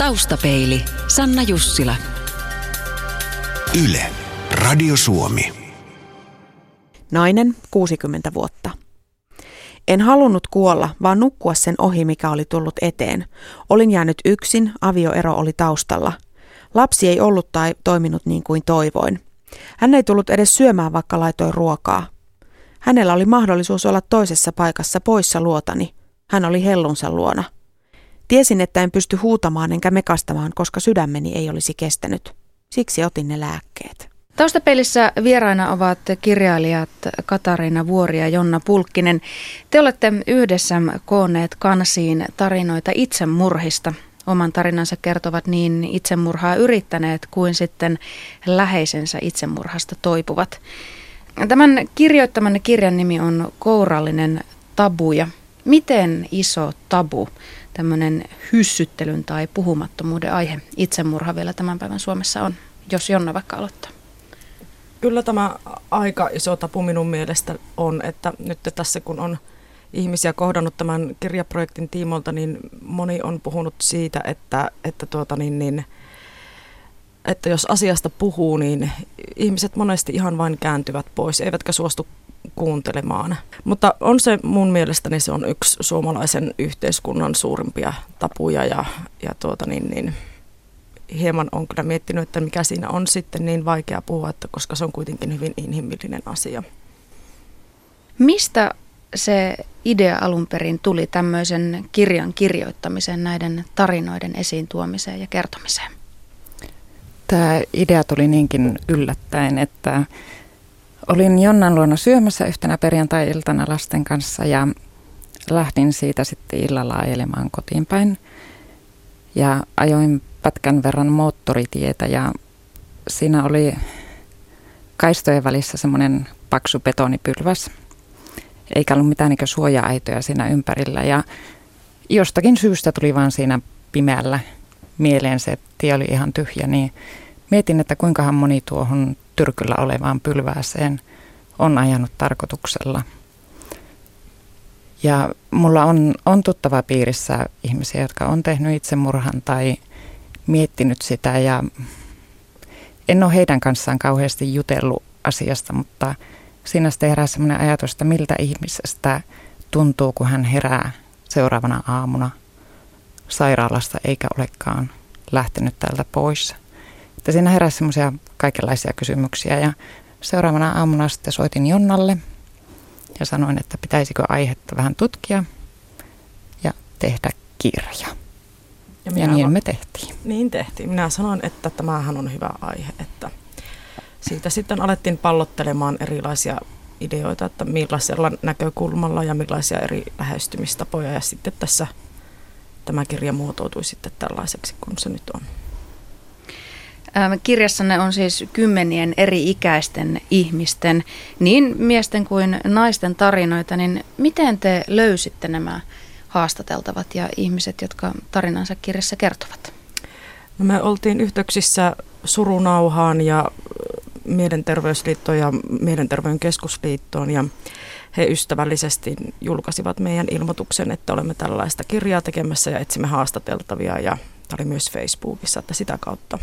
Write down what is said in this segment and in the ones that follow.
Taustapeili, Sanna Jussila. Yle, Radio Suomi. Nainen, 60 vuotta. En halunnut kuolla, vaan nukkua sen ohi, mikä oli tullut eteen. Olin jäänyt yksin, avioero oli taustalla. Lapsi ei ollut tai toiminut niin kuin toivoin. Hän ei tullut edes syömään, vaikka laitoin ruokaa. Hänellä oli mahdollisuus olla toisessa paikassa poissa luotani. Hän oli hellunsa luona. Tiesin, että en pysty huutamaan enkä mekastamaan, koska sydämeni ei olisi kestänyt. Siksi otin ne lääkkeet. Taustapeilissä vieraina ovat kirjailijat Katariina Vuori ja Jonna Pulkkinen. Te olette yhdessä koonneet kansiin tarinoita itsemurhista. Oman tarinansa kertovat niin itsemurhaa yrittäneet kuin sitten läheisensä itsemurhasta toipuvat. Tämän kirjoittamanne kirjan nimi on Kourallinen tabuja. Miten iso tabu tämmöinen hyssyttelyn tai puhumattomuuden aihe itsemurha vielä tämän päivän Suomessa on, jos Jonna vaikka aloittaa? Kyllä tämä aika iso tapu minun mielestä on, että nyt tässä kun on ihmisiä kohdannut tämän kirjaprojektin tiimolta, niin moni on puhunut siitä, että, että, tuota niin, niin, että jos asiasta puhuu, niin ihmiset monesti ihan vain kääntyvät pois, eivätkä suostu kuuntelemaan. Mutta on se mun mielestäni se on yksi suomalaisen yhteiskunnan suurimpia tapuja ja, ja tuota niin, niin, hieman on kyllä miettinyt, että mikä siinä on sitten niin vaikea puhua, että koska se on kuitenkin hyvin inhimillinen asia. Mistä se idea alun perin tuli tämmöisen kirjan kirjoittamiseen, näiden tarinoiden esiin tuomiseen ja kertomiseen? Tämä idea tuli niinkin yllättäen, että olin Jonnan luona syömässä yhtenä perjantai-iltana lasten kanssa ja lähdin siitä sitten illalla ajelemaan kotiin päin. Ja ajoin pätkän verran moottoritietä ja siinä oli kaistojen välissä semmoinen paksu betonipylväs. Eikä ollut mitään suoja-aitoja siinä ympärillä ja jostakin syystä tuli vaan siinä pimeällä mieleen se, tie oli ihan tyhjä, niin mietin, että kuinkahan moni tuohon tyrkyllä olevaan pylvääseen on ajanut tarkoituksella. Ja mulla on, on tuttava piirissä ihmisiä, jotka on tehnyt itsemurhan tai miettinyt sitä ja en ole heidän kanssaan kauheasti jutellut asiasta, mutta siinä sitten herää sellainen ajatus, että miltä ihmisestä tuntuu, kun hän herää seuraavana aamuna sairaalasta eikä olekaan lähtenyt täältä pois. Että siinä heräsi semmoisia kaikenlaisia kysymyksiä ja seuraavana aamuna sitten soitin Jonnalle ja sanoin, että pitäisikö aihetta vähän tutkia ja tehdä kirja. Ja, ja niin va- me tehtiin. Niin tehtiin. Minä sanoin, että tämähän on hyvä aihe, että siitä sitten alettiin pallottelemaan erilaisia ideoita, että millaisella näkökulmalla ja millaisia eri lähestymistapoja. Ja sitten tässä tämä kirja muotoutui sitten tällaiseksi, kun se nyt on. Ähm, kirjassanne on siis kymmenien eri ikäisten ihmisten, niin miesten kuin naisten tarinoita, niin miten te löysitte nämä haastateltavat ja ihmiset, jotka tarinansa kirjassa kertovat? No me oltiin yhteyksissä Surunauhaan ja Mielenterveysliittoon ja Mielenterveyden keskusliittoon ja he ystävällisesti julkaisivat meidän ilmoituksen, että olemme tällaista kirjaa tekemässä ja etsimme haastateltavia ja tämä oli myös Facebookissa, että sitä kautta.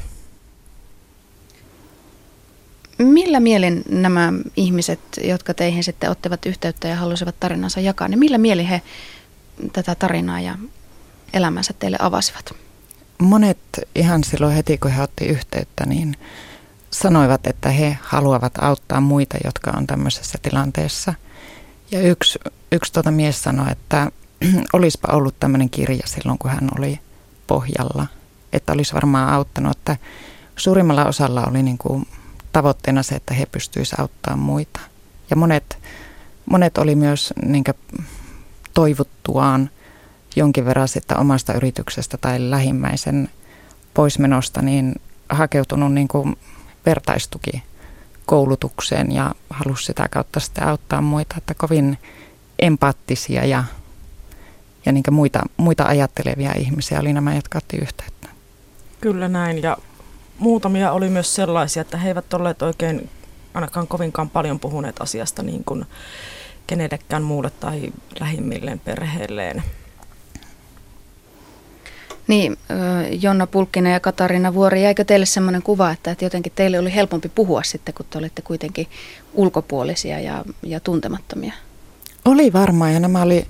Millä mielin nämä ihmiset, jotka teihin sitten ottivat yhteyttä ja halusivat tarinansa jakaa, niin millä mieli he tätä tarinaa ja elämänsä teille avasivat? Monet ihan silloin heti, kun he otti yhteyttä, niin sanoivat, että he haluavat auttaa muita, jotka on tämmöisessä tilanteessa. Ja yksi, yksi tuota mies sanoi, että olisipa ollut tämmöinen kirja silloin, kun hän oli pohjalla. Että olisi varmaan auttanut, että suurimmalla osalla oli niin kuin tavoitteena se, että he pystyisivät auttamaan muita. Ja monet, monet oli myös niin toivuttuaan jonkin verran sitä omasta yrityksestä tai lähimmäisen poismenosta, niin hakeutunut niin kuin vertaistuki koulutukseen ja halusi sitä kautta sitten auttaa muita, että kovin empaattisia ja, ja niin muita, muita ajattelevia ihmisiä oli nämä, jotka otti yhteyttä. Kyllä näin ja muutamia oli myös sellaisia, että he eivät olleet oikein ainakaan kovinkaan paljon puhuneet asiasta niin kuin kenellekään muulle tai lähimmilleen perheelleen. Niin, Jonna Pulkkinen ja Katarina Vuori, jäikö teille semmoinen kuva, että, että jotenkin teille oli helpompi puhua sitten, kun te olitte kuitenkin ulkopuolisia ja, ja tuntemattomia? Oli varmaan ja nämä oli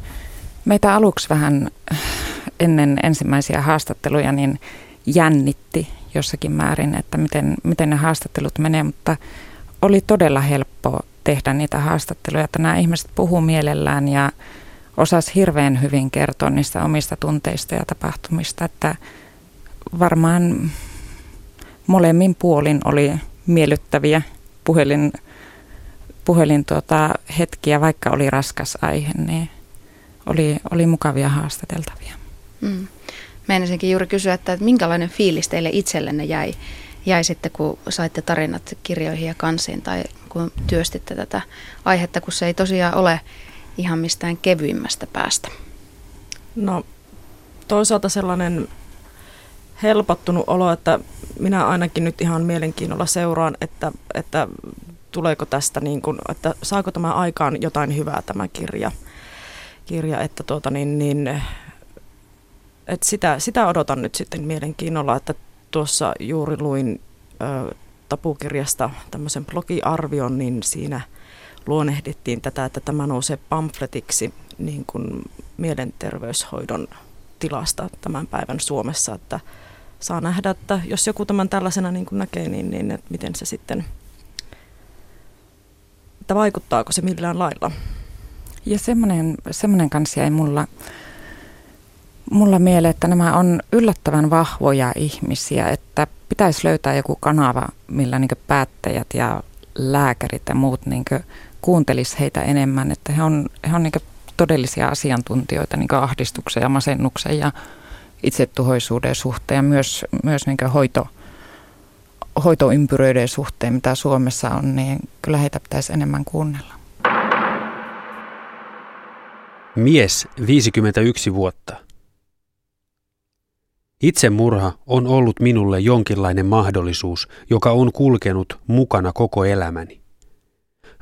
meitä aluksi vähän ennen ensimmäisiä haastatteluja niin jännitti jossakin määrin, että miten, miten ne haastattelut menee, mutta oli todella helppo tehdä niitä haastatteluja, että nämä ihmiset puhuu mielellään ja osas hirveän hyvin kertoa niistä omista tunteista ja tapahtumista, että varmaan molemmin puolin oli miellyttäviä puhelin, puhelin tuota, hetkiä, vaikka oli raskas aihe, niin oli, oli mukavia haastateltavia. Mm. Meinasinkin juuri kysyä, että minkälainen fiilis teille itsellenne jäi, jäi sitten, kun saitte tarinat kirjoihin ja kansiin tai kun työstitte tätä aihetta, kun se ei tosiaan ole ihan mistään kevyimmästä päästä? No toisaalta sellainen helpottunut olo, että minä ainakin nyt ihan mielenkiinnolla seuraan, että, että tuleeko tästä, niin kuin, että saako tämä aikaan jotain hyvää tämä kirja. kirja että tuota niin, niin, että sitä, sitä odotan nyt sitten mielenkiinnolla, että tuossa juuri luin ö, tapukirjasta tämmöisen blogiarvion, niin siinä – luonnehdittiin tätä, että tämä nousee pamfletiksi niin kuin mielenterveyshoidon tilasta tämän päivän Suomessa, että saa nähdä, että jos joku tämän tällaisena niin kuin näkee, niin, niin että miten se sitten, että vaikuttaako se millään lailla. Ja semmoinen, semmoinen kanssa jäi mulla, mulla mieleen, että nämä on yllättävän vahvoja ihmisiä, että pitäisi löytää joku kanava, millä niin päättäjät ja lääkärit ja muut niin kuuntelisi heitä enemmän, että he on, he on niin todellisia asiantuntijoita niin ahdistuksen ja masennuksen ja itsetuhoisuuden suhteen ja myös, myös niin hoito, hoitoympyröiden suhteen, mitä Suomessa on, niin kyllä heitä pitäisi enemmän kuunnella. Mies 51 vuotta. Itsemurha on ollut minulle jonkinlainen mahdollisuus, joka on kulkenut mukana koko elämäni.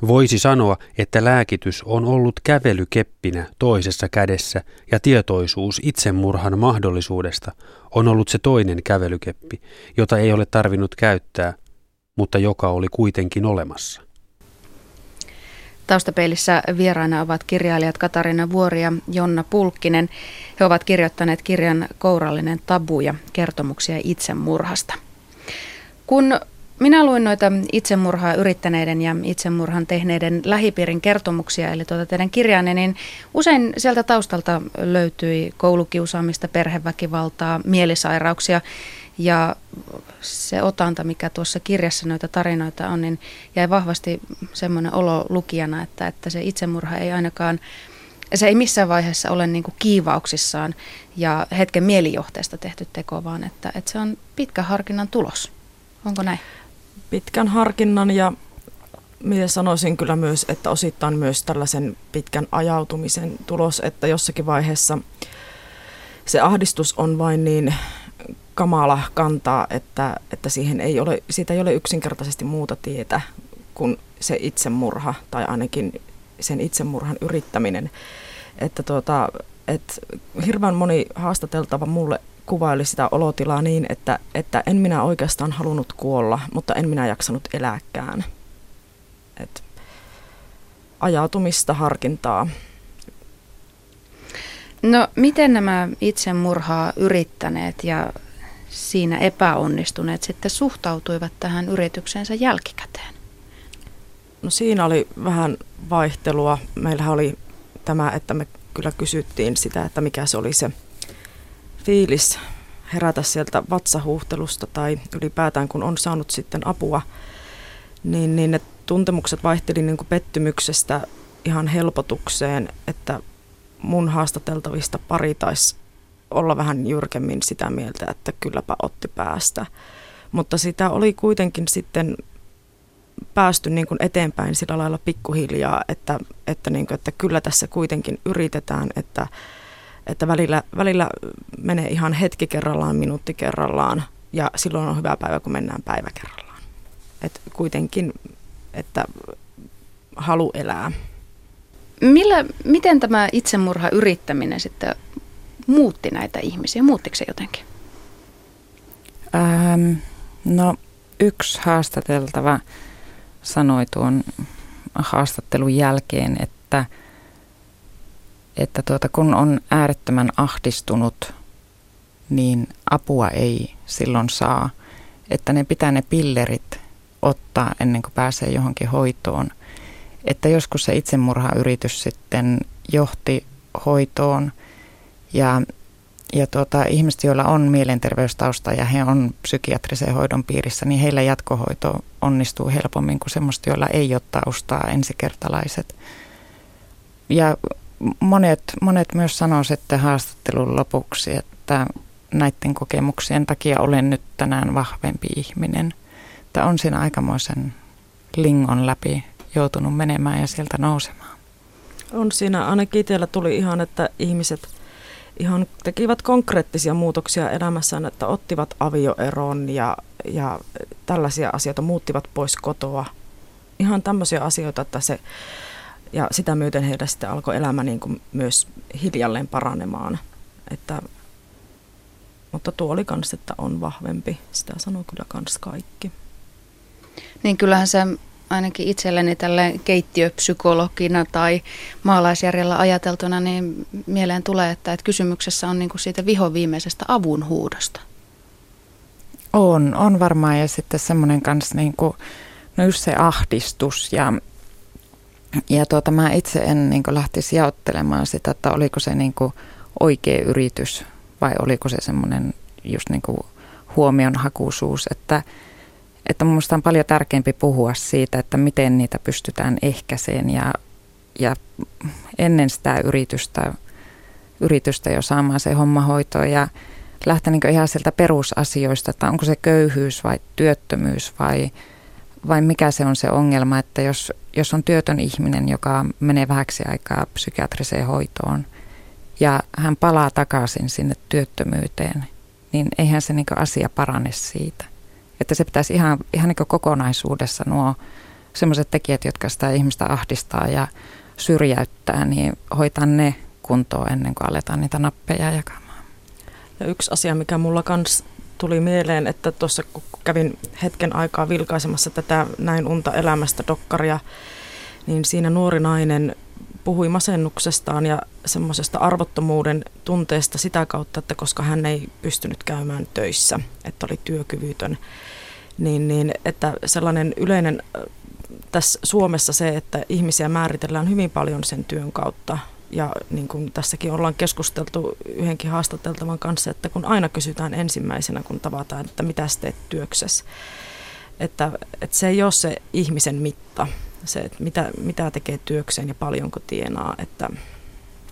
Voisi sanoa, että lääkitys on ollut kävelykeppinä toisessa kädessä ja tietoisuus itsemurhan mahdollisuudesta on ollut se toinen kävelykeppi, jota ei ole tarvinnut käyttää, mutta joka oli kuitenkin olemassa. Taustapeilissä vieraina ovat kirjailijat Katarina Vuori ja Jonna Pulkkinen. He ovat kirjoittaneet kirjan Kourallinen tabu ja kertomuksia itsemurhasta. Kun minä luin noita itsemurhaa yrittäneiden ja itsemurhan tehneiden lähipiirin kertomuksia, eli tuota teidän kirjaanne, niin usein sieltä taustalta löytyi koulukiusaamista, perheväkivaltaa, mielisairauksia. Ja se otanta, mikä tuossa kirjassa noita tarinoita on, niin jäi vahvasti semmoinen olo lukijana, että, että se itsemurha ei ainakaan, se ei missään vaiheessa ole niin kuin kiivauksissaan ja hetken mielijohteesta tehty teko, vaan että, että se on pitkä harkinnan tulos. Onko näin? Pitkän harkinnan ja minä sanoisin kyllä myös, että osittain myös tällaisen pitkän ajautumisen tulos, että jossakin vaiheessa se ahdistus on vain niin kamala kantaa, että, että siihen ei ole, siitä ei ole yksinkertaisesti muuta tietä kuin se itsemurha tai ainakin sen itsemurhan yrittäminen. Että tuota, et hirveän moni haastateltava mulle kuvaili sitä olotilaa niin, että, että en minä oikeastaan halunnut kuolla, mutta en minä jaksanut elääkään. Et ajautumista, harkintaa. No miten nämä itsemurhaa yrittäneet ja siinä epäonnistuneet sitten suhtautuivat tähän yritykseensä jälkikäteen? No siinä oli vähän vaihtelua. Meillähän oli tämä, että me kyllä kysyttiin sitä, että mikä se oli se fiilis herätä sieltä vatsahuhtelusta tai ylipäätään kun on saanut sitten apua, niin, niin ne tuntemukset vaihteli niin kuin pettymyksestä ihan helpotukseen, että mun haastateltavista pari taisi olla vähän jyrkemmin sitä mieltä, että kylläpä otti päästä. Mutta sitä oli kuitenkin sitten päästy niin kuin eteenpäin sillä lailla pikkuhiljaa, että, että, niin kuin, että kyllä tässä kuitenkin yritetään, että, että välillä, välillä menee ihan hetki kerrallaan, minuutti kerrallaan ja silloin on hyvä päivä, kun mennään päivä kerrallaan. Et kuitenkin, että halu elää. Millä, miten tämä itsemurha yrittäminen sitten muutti näitä ihmisiä? Muuttiko se jotenkin? Ähm, no yksi haastateltava sanoi tuon haastattelun jälkeen, että, että tuota, kun on äärettömän ahdistunut, niin apua ei silloin saa. Että ne pitää ne pillerit ottaa ennen kuin pääsee johonkin hoitoon. Että joskus se itsemurhayritys sitten johti hoitoon ja, ja tuota, ihmiset, joilla on mielenterveystausta ja he on psykiatrisen hoidon piirissä, niin heillä jatkohoito onnistuu helpommin kuin semmoista, joilla ei ole taustaa ensikertalaiset. Ja monet, monet myös sanoo sitten haastattelun lopuksi, että näiden kokemuksien takia olen nyt tänään vahvempi ihminen. Että on siinä aikamoisen lingon läpi joutunut menemään ja sieltä nousemaan. On siinä, ainakin itsellä tuli ihan, että ihmiset ihan tekivät konkreettisia muutoksia elämässään, että ottivat avioeron ja, ja tällaisia asioita, muuttivat pois kotoa. Ihan tämmöisiä asioita, että se, ja sitä myöten heidän sitten alkoi elämä niin kuin myös hiljalleen paranemaan. Että, mutta tuo oli kans, että on vahvempi. Sitä sanoo kyllä kans kaikki. Niin kyllähän se ainakin itselleni tälle keittiöpsykologina tai maalaisjärjellä ajateltuna, niin mieleen tulee, että, että kysymyksessä on niin kuin siitä vihoviimeisestä avunhuudosta. On, on varmaan ja sitten semmoinen kanssa niin kuin, no just se ahdistus ja, ja tuota, mä itse en niin lähtisi jaottelemaan sitä, että oliko se niin oikea yritys vai oliko se semmoinen just niin huomionhakuisuus, että – että minusta on paljon tärkeämpi puhua siitä, että miten niitä pystytään ehkäiseen ja, ja ennen sitä yritystä, yritystä jo saamaan se homma hoitoon ja lähteä niin ihan sieltä perusasioista, että onko se köyhyys vai työttömyys vai, vai mikä se on se ongelma, että jos, jos on työtön ihminen, joka menee vähäksi aikaa psykiatriseen hoitoon ja hän palaa takaisin sinne työttömyyteen, niin eihän se niin asia parane siitä. Että se pitäisi ihan, ihan niin kokonaisuudessa nuo sellaiset tekijät, jotka sitä ihmistä ahdistaa ja syrjäyttää, niin hoitaa ne kuntoon ennen kuin aletaan niitä nappeja jakamaan. Ja yksi asia, mikä mulla kans tuli mieleen, että tuossa kun kävin hetken aikaa vilkaisemassa tätä Näin unta elämästä dokkaria, niin siinä nuori nainen puhui masennuksestaan ja semmoisesta arvottomuuden tunteesta sitä kautta, että koska hän ei pystynyt käymään töissä, että oli työkyvytön, niin, niin että sellainen yleinen tässä Suomessa se, että ihmisiä määritellään hyvin paljon sen työn kautta. Ja niin kuin tässäkin ollaan keskusteltu yhdenkin haastateltavan kanssa, että kun aina kysytään ensimmäisenä, kun tavataan, että mitä teet työksessä, että, että se ei ole se ihmisen mitta, se, että mitä, mitä tekee työkseen ja paljonko tienaa, että,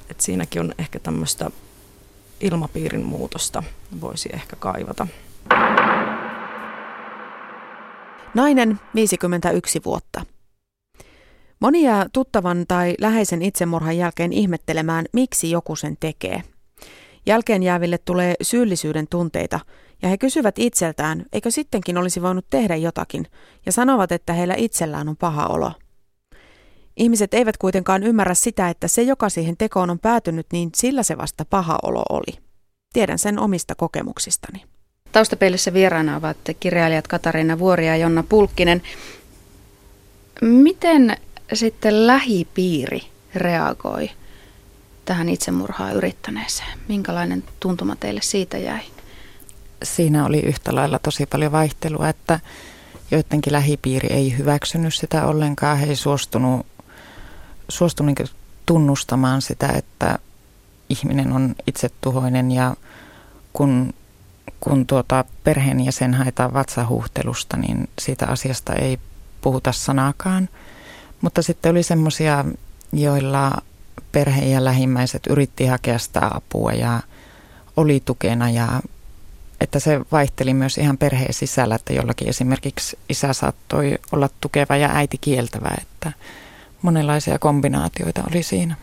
että siinäkin on ehkä tämmöistä ilmapiirin muutosta voisi ehkä kaivata. Nainen 51 vuotta. Moni jää tuttavan tai läheisen itsemurhan jälkeen ihmettelemään, miksi joku sen tekee. Jälkeen jääville tulee syyllisyyden tunteita ja he kysyvät itseltään, eikö sittenkin olisi voinut tehdä jotakin, ja sanovat, että heillä itsellään on paha olo. Ihmiset eivät kuitenkaan ymmärrä sitä, että se, joka siihen tekoon on päätynyt, niin sillä se vasta paha olo oli. Tiedän sen omista kokemuksistani. Taustapeilissä vieraana ovat kirjailijat Katariina Vuori ja Jonna Pulkkinen. Miten sitten lähipiiri reagoi tähän itsemurhaa yrittäneeseen? Minkälainen tuntuma teille siitä jäi? Siinä oli yhtä lailla tosi paljon vaihtelua, että joidenkin lähipiiri ei hyväksynyt sitä ollenkaan. He ei suostunut, suostunut tunnustamaan sitä, että ihminen on itsetuhoinen ja kun kun tuota perheenjäsen haetaan vatsahuhtelusta, niin siitä asiasta ei puhuta sanaakaan. Mutta sitten oli semmoisia, joilla perhe ja lähimmäiset yritti hakea sitä apua ja oli tukena ja että se vaihteli myös ihan perheen sisällä, että jollakin esimerkiksi isä saattoi olla tukeva ja äiti kieltävä, että monenlaisia kombinaatioita oli siinä.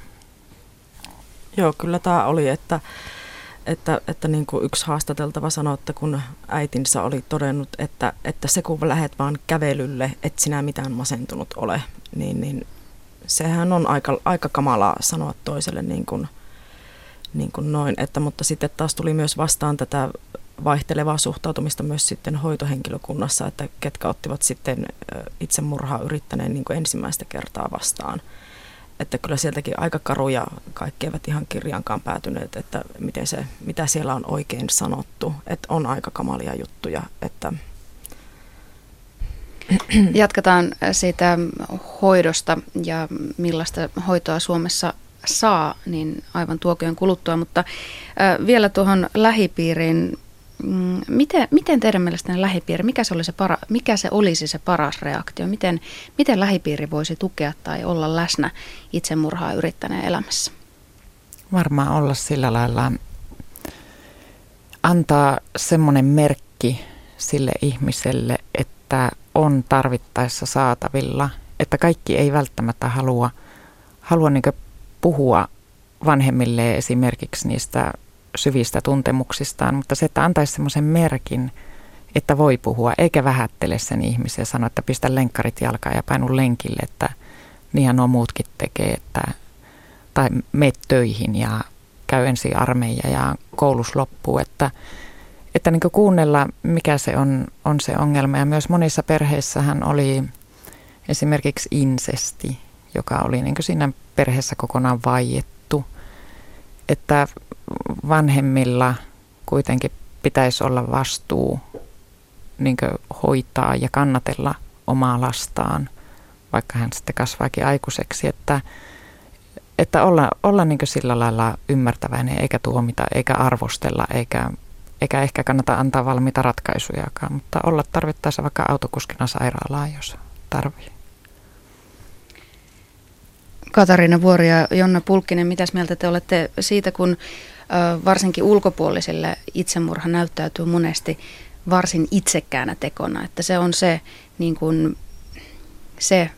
Joo, kyllä tämä oli, että että, että niin kuin yksi haastateltava sanoi, että kun äitinsä oli todennut, että, että se kun lähdet vaan kävelylle, et sinä mitään masentunut ole, niin, niin sehän on aika, aika kamalaa sanoa toiselle niin kuin, niin kuin noin. Että, mutta sitten taas tuli myös vastaan tätä vaihtelevaa suhtautumista myös sitten hoitohenkilökunnassa, että ketkä ottivat sitten itsemurhaa yrittäneen niin ensimmäistä kertaa vastaan. Että kyllä sieltäkin aika karuja kaikki eivät ihan kirjankaan päätyneet, että miten se, mitä siellä on oikein sanottu. Että on aika kamalia juttuja. Että Jatketaan siitä hoidosta ja millaista hoitoa Suomessa saa, niin aivan tuokion kuluttua, mutta vielä tuohon lähipiiriin. Mm, miten, miten teidän mielestänne lähipiiri, mikä se, oli se para, mikä se olisi se paras reaktio? Miten, miten lähipiiri voisi tukea tai olla läsnä itsemurhaa yrittäneen elämässä? Varmaan olla sillä lailla, antaa semmoinen merkki sille ihmiselle, että on tarvittaessa saatavilla, että kaikki ei välttämättä halua, halua niin puhua vanhemmille esimerkiksi niistä syvistä tuntemuksistaan, mutta se, että antaisi semmoisen merkin, että voi puhua, eikä vähättele sen ihmisen ja sano, että pistä lenkkarit jalkaan ja painu lenkille, että niinhän nuo muutkin tekee, että, tai meet töihin ja käy ensin armeija ja koulus loppuu, että, että niin kuunnella, mikä se on, on se ongelma. Ja myös monissa perheissähän oli esimerkiksi insesti, joka oli niin siinä perheessä kokonaan vaiettu. Että vanhemmilla kuitenkin pitäisi olla vastuu niin hoitaa ja kannatella omaa lastaan, vaikka hän sitten kasvaakin aikuiseksi, että, että olla, olla niin sillä lailla ymmärtäväinen eikä tuomita eikä arvostella eikä, eikä ehkä kannata antaa valmiita ratkaisujakaan, mutta olla tarvittaessa vaikka autokuskina sairaalaa, jos tarvii. Katariina Vuori ja Jonna Pulkkinen, mitäs mieltä te olette siitä, kun varsinkin ulkopuolisille itsemurha näyttäytyy monesti varsin itsekkäänä tekona, että se on se, niin kuin, se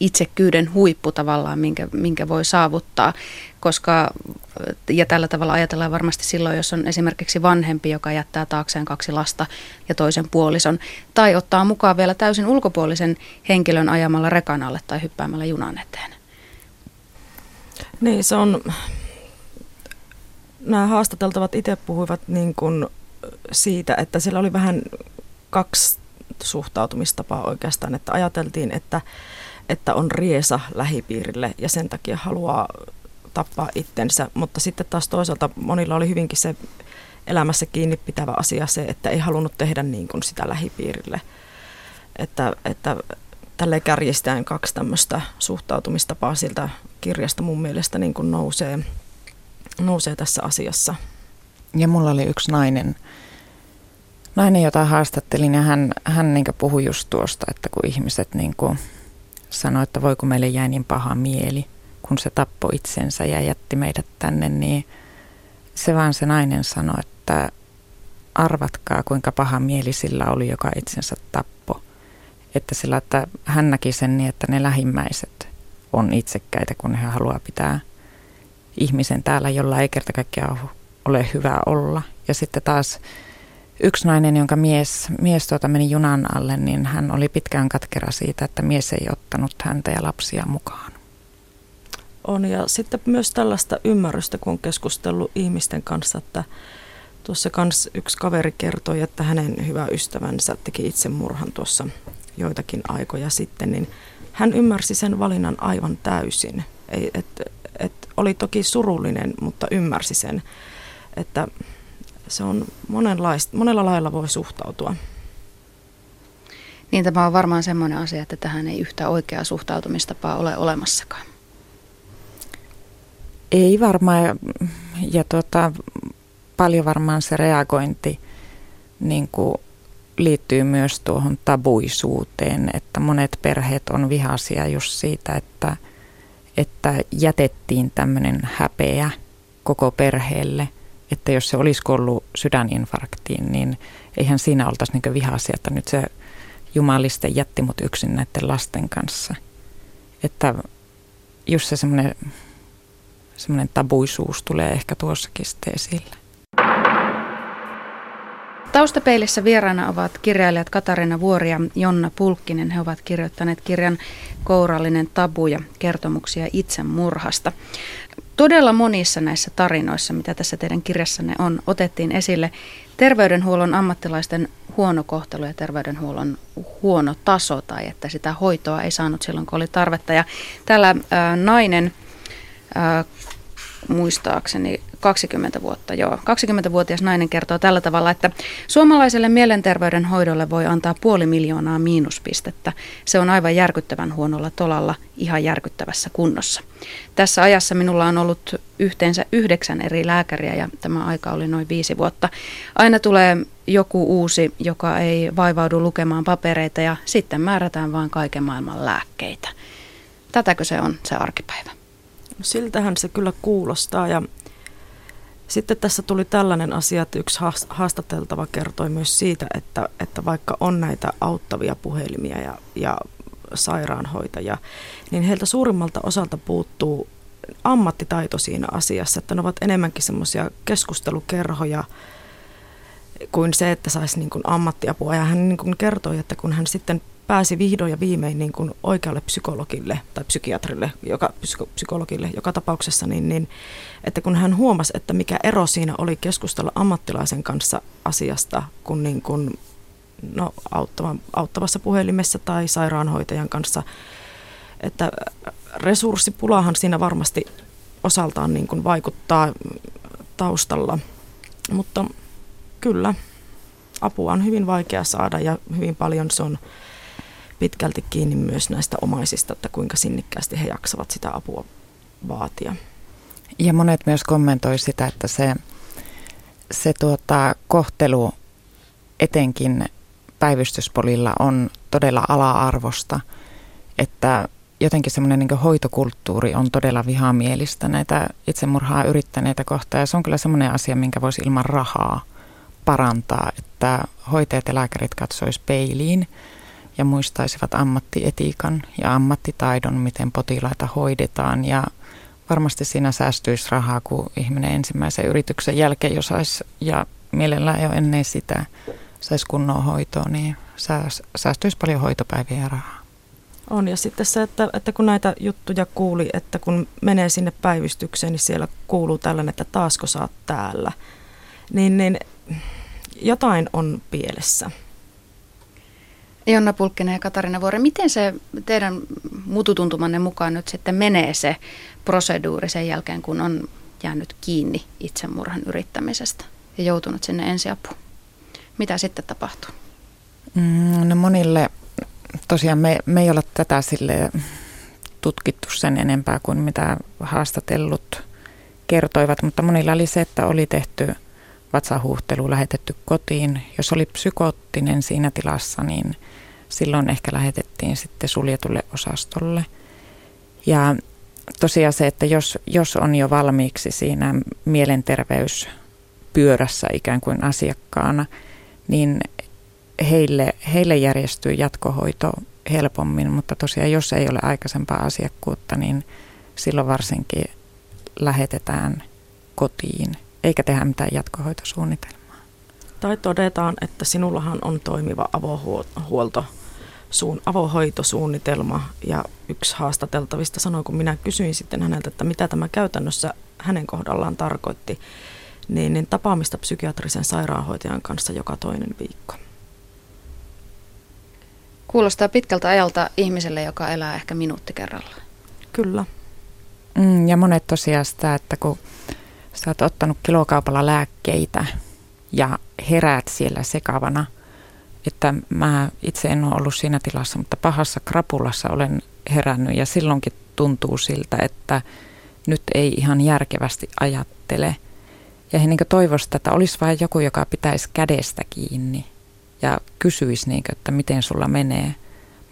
itsekyyden huippu tavallaan, minkä, minkä voi saavuttaa, koska ja tällä tavalla ajatellaan varmasti silloin, jos on esimerkiksi vanhempi, joka jättää taakseen kaksi lasta ja toisen puolison, tai ottaa mukaan vielä täysin ulkopuolisen henkilön ajamalla rekan alle tai hyppäämällä junan eteen. Niin, se on, nämä haastateltavat itse puhuivat niin kuin siitä, että siellä oli vähän kaksi suhtautumistapaa oikeastaan, että ajateltiin, että, että on riesa lähipiirille ja sen takia haluaa tappaa itsensä, mutta sitten taas toisaalta monilla oli hyvinkin se elämässä kiinni pitävä asia se, että ei halunnut tehdä niin kuin sitä lähipiirille. Että, että tälle kärjistään kaksi tämmöistä suhtautumistapaa siltä kirjasta mun mielestä niin kuin nousee, nousee tässä asiassa. Ja mulla oli yksi nainen, nainen jota haastattelin ja hän, hän niin puhui just tuosta, että kun ihmiset niin sanoi, että voiko meille jäi niin paha mieli, kun se tappoi itsensä ja jätti meidät tänne, niin se vaan se nainen sanoi, että arvatkaa kuinka paha mieli sillä oli, joka itsensä tappoi. Että sillä, että hän näki sen niin, että ne lähimmäiset on itsekkäitä, kun he haluaa pitää ihmisen täällä, jolla ei kerta kaikkiaan ole hyvä olla. Ja sitten taas yksi nainen, jonka mies, mies tuota meni junan alle, niin hän oli pitkään katkera siitä, että mies ei ottanut häntä ja lapsia mukaan. On ja sitten myös tällaista ymmärrystä, kun on keskustellut ihmisten kanssa, että tuossa kans yksi kaveri kertoi, että hänen hyvä ystävänsä teki itsemurhan tuossa joitakin aikoja sitten, niin hän ymmärsi sen valinnan aivan täysin. Ei, et, et oli toki surullinen, mutta ymmärsi sen, että se on monenlaista, monella lailla voi suhtautua. Niin tämä on varmaan semmoinen asia, että tähän ei yhtä oikeaa suhtautumistapaa ole olemassakaan. Ei varmaan, ja, ja tuota, paljon varmaan se reagointi niin kuin liittyy myös tuohon tabuisuuteen, että monet perheet on vihaisia just siitä, että, että jätettiin tämmöinen häpeä koko perheelle, että jos se olisi ollut sydäninfarktiin, niin eihän siinä oltaisi niin vihaisia, että nyt se jumaliste jätti mut yksin näiden lasten kanssa. Että just se semmoinen, semmoinen tabuisuus tulee ehkä tuossakin sitten esille. Taustapeilissä vieraana ovat kirjailijat Katarina Vuori ja Jonna Pulkkinen. He ovat kirjoittaneet kirjan Kourallinen tabu ja kertomuksia itsemurhasta. todella monissa näissä tarinoissa, mitä tässä teidän kirjassanne on, otettiin esille terveydenhuollon ammattilaisten huono kohtelu ja terveydenhuollon huono taso tai että sitä hoitoa ei saanut silloin, kun oli tarvetta. Ja täällä ää, nainen ää, muistaakseni 20 vuotta, joo. 20-vuotias nainen kertoo tällä tavalla, että suomalaiselle mielenterveyden hoidolle voi antaa puoli miljoonaa miinuspistettä. Se on aivan järkyttävän huonolla tolalla, ihan järkyttävässä kunnossa. Tässä ajassa minulla on ollut yhteensä yhdeksän eri lääkäriä ja tämä aika oli noin viisi vuotta. Aina tulee joku uusi, joka ei vaivaudu lukemaan papereita ja sitten määrätään vain kaiken maailman lääkkeitä. Tätäkö se on se arkipäivä? Siltähän se kyllä kuulostaa ja sitten tässä tuli tällainen asia, että yksi haastateltava kertoi myös siitä, että, että vaikka on näitä auttavia puhelimia ja, ja sairaanhoitajia, niin heiltä suurimmalta osalta puuttuu ammattitaito siinä asiassa, että ne ovat enemmänkin semmoisia keskustelukerhoja kuin se, että saisi niin kuin ammattiapua. Ja hän niin kuin kertoi, että kun hän sitten pääsi vihdoin ja viimein niin kuin oikealle psykologille tai psykiatrille, joka, psyko, psykologille joka tapauksessa, niin, niin että kun hän huomasi, että mikä ero siinä oli keskustella ammattilaisen kanssa asiasta, kun niin kuin, no, auttava, auttavassa puhelimessa tai sairaanhoitajan kanssa, että resurssipulahan siinä varmasti osaltaan niin kuin vaikuttaa taustalla, mutta kyllä apua on hyvin vaikea saada ja hyvin paljon se on pitkälti kiinni myös näistä omaisista, että kuinka sinnikkäästi he jaksavat sitä apua vaatia. Ja monet myös kommentoi sitä, että se, se tuota, kohtelu etenkin päivystyspolilla on todella ala-arvosta, että jotenkin semmoinen niin hoitokulttuuri on todella vihamielistä näitä itsemurhaa yrittäneitä kohtaan. Ja se on kyllä semmoinen asia, minkä voisi ilman rahaa parantaa, että hoitajat ja lääkärit katsoisivat peiliin ja muistaisivat ammattietiikan ja ammattitaidon, miten potilaita hoidetaan ja varmasti siinä säästyisi rahaa, kun ihminen ensimmäisen yrityksen jälkeen jo saisi, ja mielellään jo ennen sitä saisi kunnon hoitoa, niin säästyisi paljon hoitopäiviä ja rahaa. On ja sitten se, että, että kun näitä juttuja kuuli, että kun menee sinne päivystykseen, niin siellä kuuluu tällainen, että taasko saat täällä, niin, niin jotain on pielessä. Jonna Pulkkinen ja Katarina Vuori, miten se teidän mututuntumanne mukaan nyt sitten menee se proseduuri sen jälkeen, kun on jäänyt kiinni itsemurhan yrittämisestä ja joutunut sinne ensiapuun? Mitä sitten tapahtuu? Mm, no monille, tosiaan me, me ei olla tätä sille tutkittu sen enempää kuin mitä haastatellut kertoivat, mutta monilla oli se, että oli tehty vatsahuhtelu, lähetetty kotiin. Jos oli psykoottinen siinä tilassa, niin – silloin ehkä lähetettiin sitten suljetulle osastolle. Ja tosiaan se, että jos, jos on jo valmiiksi siinä mielenterveyspyörässä ikään kuin asiakkaana, niin heille, heille järjestyy jatkohoito helpommin, mutta tosiaan jos ei ole aikaisempaa asiakkuutta, niin silloin varsinkin lähetetään kotiin, eikä tehdä mitään jatkohoitosuunnitelmaa. Tai todetaan, että sinullahan on toimiva avohuolto suun, avohoitosuunnitelma ja yksi haastateltavista sanoi, kun minä kysyin sitten häneltä, että mitä tämä käytännössä hänen kohdallaan tarkoitti, niin, niin tapaamista psykiatrisen sairaanhoitajan kanssa joka toinen viikko. Kuulostaa pitkältä ajalta ihmiselle, joka elää ehkä minuutti kerrallaan. Kyllä. Mm, ja monet tosiaan sitä, että kun sä oot ottanut kilokaupalla lääkkeitä ja heräät siellä sekavana – että mä itse en ole ollut siinä tilassa, mutta pahassa krapulassa olen herännyt ja silloinkin tuntuu siltä, että nyt ei ihan järkevästi ajattele. Ja he niin toivoisivat, että olisi vain joku, joka pitäisi kädestä kiinni ja kysyisi, niin kuin, että miten sulla menee.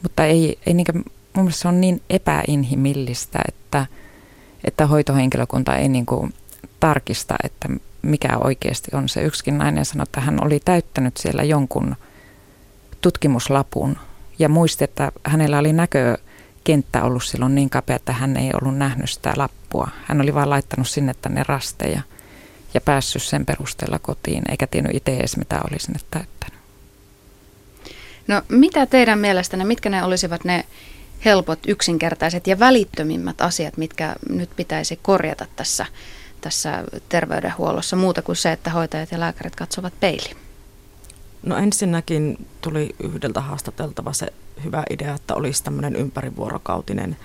Mutta ei, ei niin kuin, mun mielestä se on niin epäinhimillistä, että, että hoitohenkilökunta ei niin kuin tarkista, että mikä oikeasti on se. Yksikin nainen sanoi, että hän oli täyttänyt siellä jonkun – tutkimuslapun ja muisti, että hänellä oli näkökenttä ollut silloin niin kapea, että hän ei ollut nähnyt sitä lappua. Hän oli vain laittanut sinne tänne rasteja ja päässyt sen perusteella kotiin, eikä tiennyt itse edes mitä oli sinne täyttänyt. No mitä teidän mielestänne, mitkä ne olisivat ne helpot, yksinkertaiset ja välittömimmät asiat, mitkä nyt pitäisi korjata tässä, tässä terveydenhuollossa, muuta kuin se, että hoitajat ja lääkärit katsovat peiliin? No ensinnäkin tuli yhdeltä haastateltava se hyvä idea, että olisi tämmöinen ympärivuorokautinen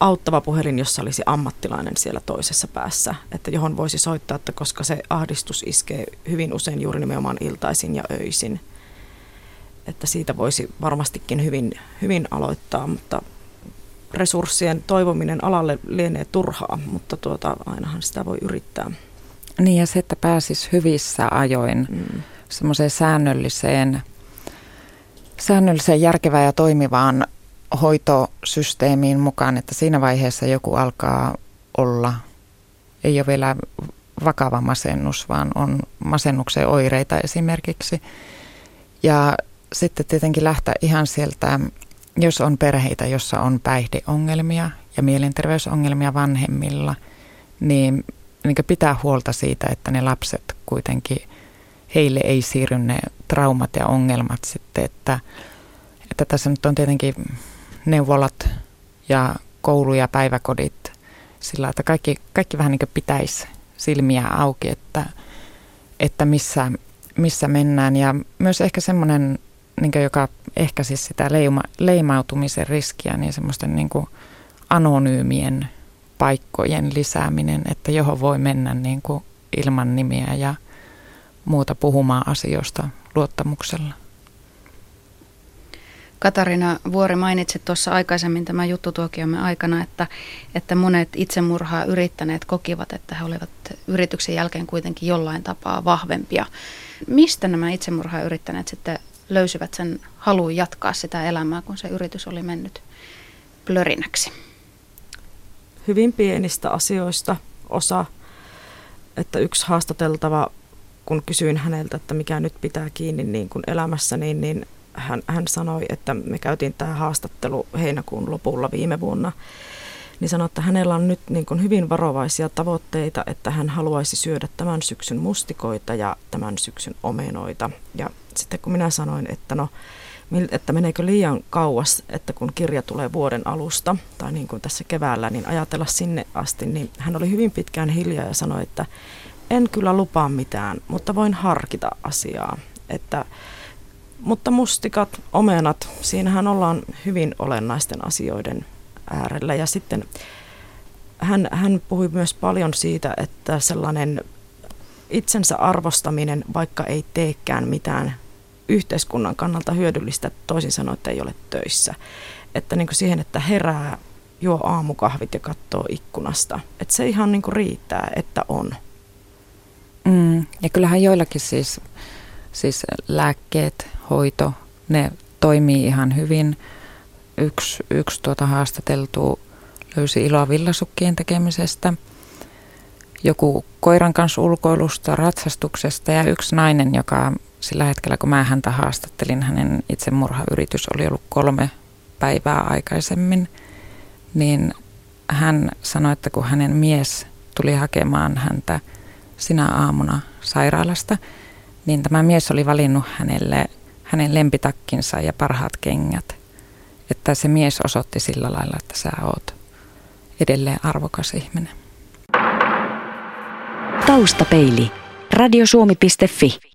auttava puhelin, jossa olisi ammattilainen siellä toisessa päässä, että johon voisi soittaa, että koska se ahdistus iskee hyvin usein juuri nimenomaan iltaisin ja öisin, että siitä voisi varmastikin hyvin, hyvin aloittaa, mutta resurssien toivominen alalle lienee turhaa, mutta tuota, ainahan sitä voi yrittää. Niin ja se, että pääsisi hyvissä ajoin mm. semmoiseen säännölliseen, säännölliseen järkevään ja toimivaan hoitosysteemiin mukaan, että siinä vaiheessa joku alkaa olla, ei ole vielä vakava masennus, vaan on masennuksen oireita esimerkiksi. Ja sitten tietenkin lähteä ihan sieltä, jos on perheitä, jossa on päihdeongelmia ja mielenterveysongelmia vanhemmilla, niin, niin pitää huolta siitä, että ne lapset kuitenkin, heille ei siirry ne traumat ja ongelmat sitten, että, että tässä nyt on tietenkin neuvolat ja koulu ja päiväkodit sillä, että kaikki, kaikki vähän niin pitäisi silmiä auki, että, että missä, missä mennään. Ja myös ehkä semmoinen, niin joka ehkä siis sitä leima, leimautumisen riskiä, niin semmoisten niin kuin anonyymien paikkojen lisääminen, että johon voi mennä niin kuin ilman nimiä ja muuta puhumaan asioista luottamuksella. Katarina Vuori mainitsi tuossa aikaisemmin tämän juttutuokiomme aikana, että, että monet itsemurhaa yrittäneet kokivat, että he olivat yrityksen jälkeen kuitenkin jollain tapaa vahvempia. Mistä nämä itsemurhaa yrittäneet sitten löysivät sen haluun jatkaa sitä elämää, kun se yritys oli mennyt plörinäksi? Hyvin pienistä asioista osa, että yksi haastateltava, kun kysyin häneltä, että mikä nyt pitää kiinni niin kuin elämässä, niin, niin hän, hän sanoi, että me käytiin tämä haastattelu heinäkuun lopulla viime vuonna, niin sanoi, että hänellä on nyt niin kuin hyvin varovaisia tavoitteita, että hän haluaisi syödä tämän syksyn mustikoita ja tämän syksyn omenoita. Ja sitten kun minä sanoin, että no, että meneekö liian kauas, että kun kirja tulee vuoden alusta, tai niin kuin tässä keväällä, niin ajatella sinne asti, niin hän oli hyvin pitkään hiljaa ja sanoi, että en kyllä lupaa mitään, mutta voin harkita asiaa. Että mutta mustikat, omenat, siinähän ollaan hyvin olennaisten asioiden äärellä. Ja sitten hän, hän puhui myös paljon siitä, että sellainen itsensä arvostaminen, vaikka ei teekään mitään yhteiskunnan kannalta hyödyllistä, toisin sanoen, että ei ole töissä. Että niin kuin siihen, että herää, juo aamukahvit ja katsoo ikkunasta. Että se ihan niin kuin riittää, että on. Mm, ja kyllähän joillakin siis, siis lääkkeet, hoito, ne toimii ihan hyvin. Yksi, yksi tuota haastateltu löysi iloa villasukkien tekemisestä, joku koiran kanssa ulkoilusta, ratsastuksesta ja yksi nainen, joka sillä hetkellä kun mä häntä haastattelin, hänen itsemurhayritys oli ollut kolme päivää aikaisemmin, niin hän sanoi, että kun hänen mies tuli hakemaan häntä sinä aamuna sairaalasta, niin tämä mies oli valinnut hänelle hänen lempitakkinsa ja parhaat kengät. Että se mies osoitti sillä lailla, että sä oot edelleen arvokas ihminen. Taustapeili. Radiosuomi.fi